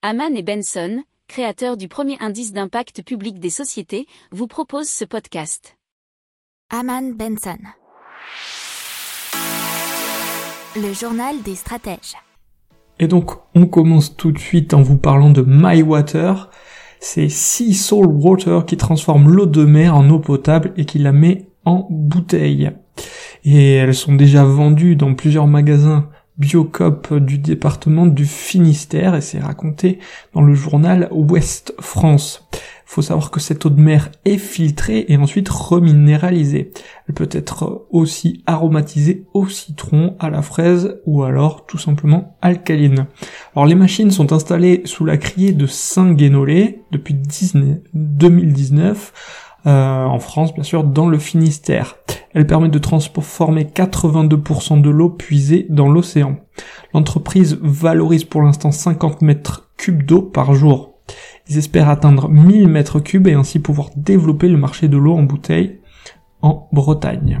Haman et Benson, créateurs du premier indice d'impact public des sociétés, vous proposent ce podcast. Haman Benson. Le journal des stratèges. Et donc, on commence tout de suite en vous parlant de My Water. C'est Sea Soul Water qui transforme l'eau de mer en eau potable et qui la met en bouteille. Et elles sont déjà vendues dans plusieurs magasins Biocop du département du Finistère et c'est raconté dans le journal Ouest France. Faut savoir que cette eau de mer est filtrée et ensuite reminéralisée. Elle peut être aussi aromatisée au citron, à la fraise ou alors tout simplement alcaline. Alors les machines sont installées sous la criée de Saint-Guénolé depuis 2019 euh, en France bien sûr dans le Finistère. Elle permet de transformer 82% de l'eau puisée dans l'océan. L'entreprise valorise pour l'instant 50 mètres cubes d'eau par jour. Ils espèrent atteindre 1000 mètres cubes et ainsi pouvoir développer le marché de l'eau en bouteille en Bretagne.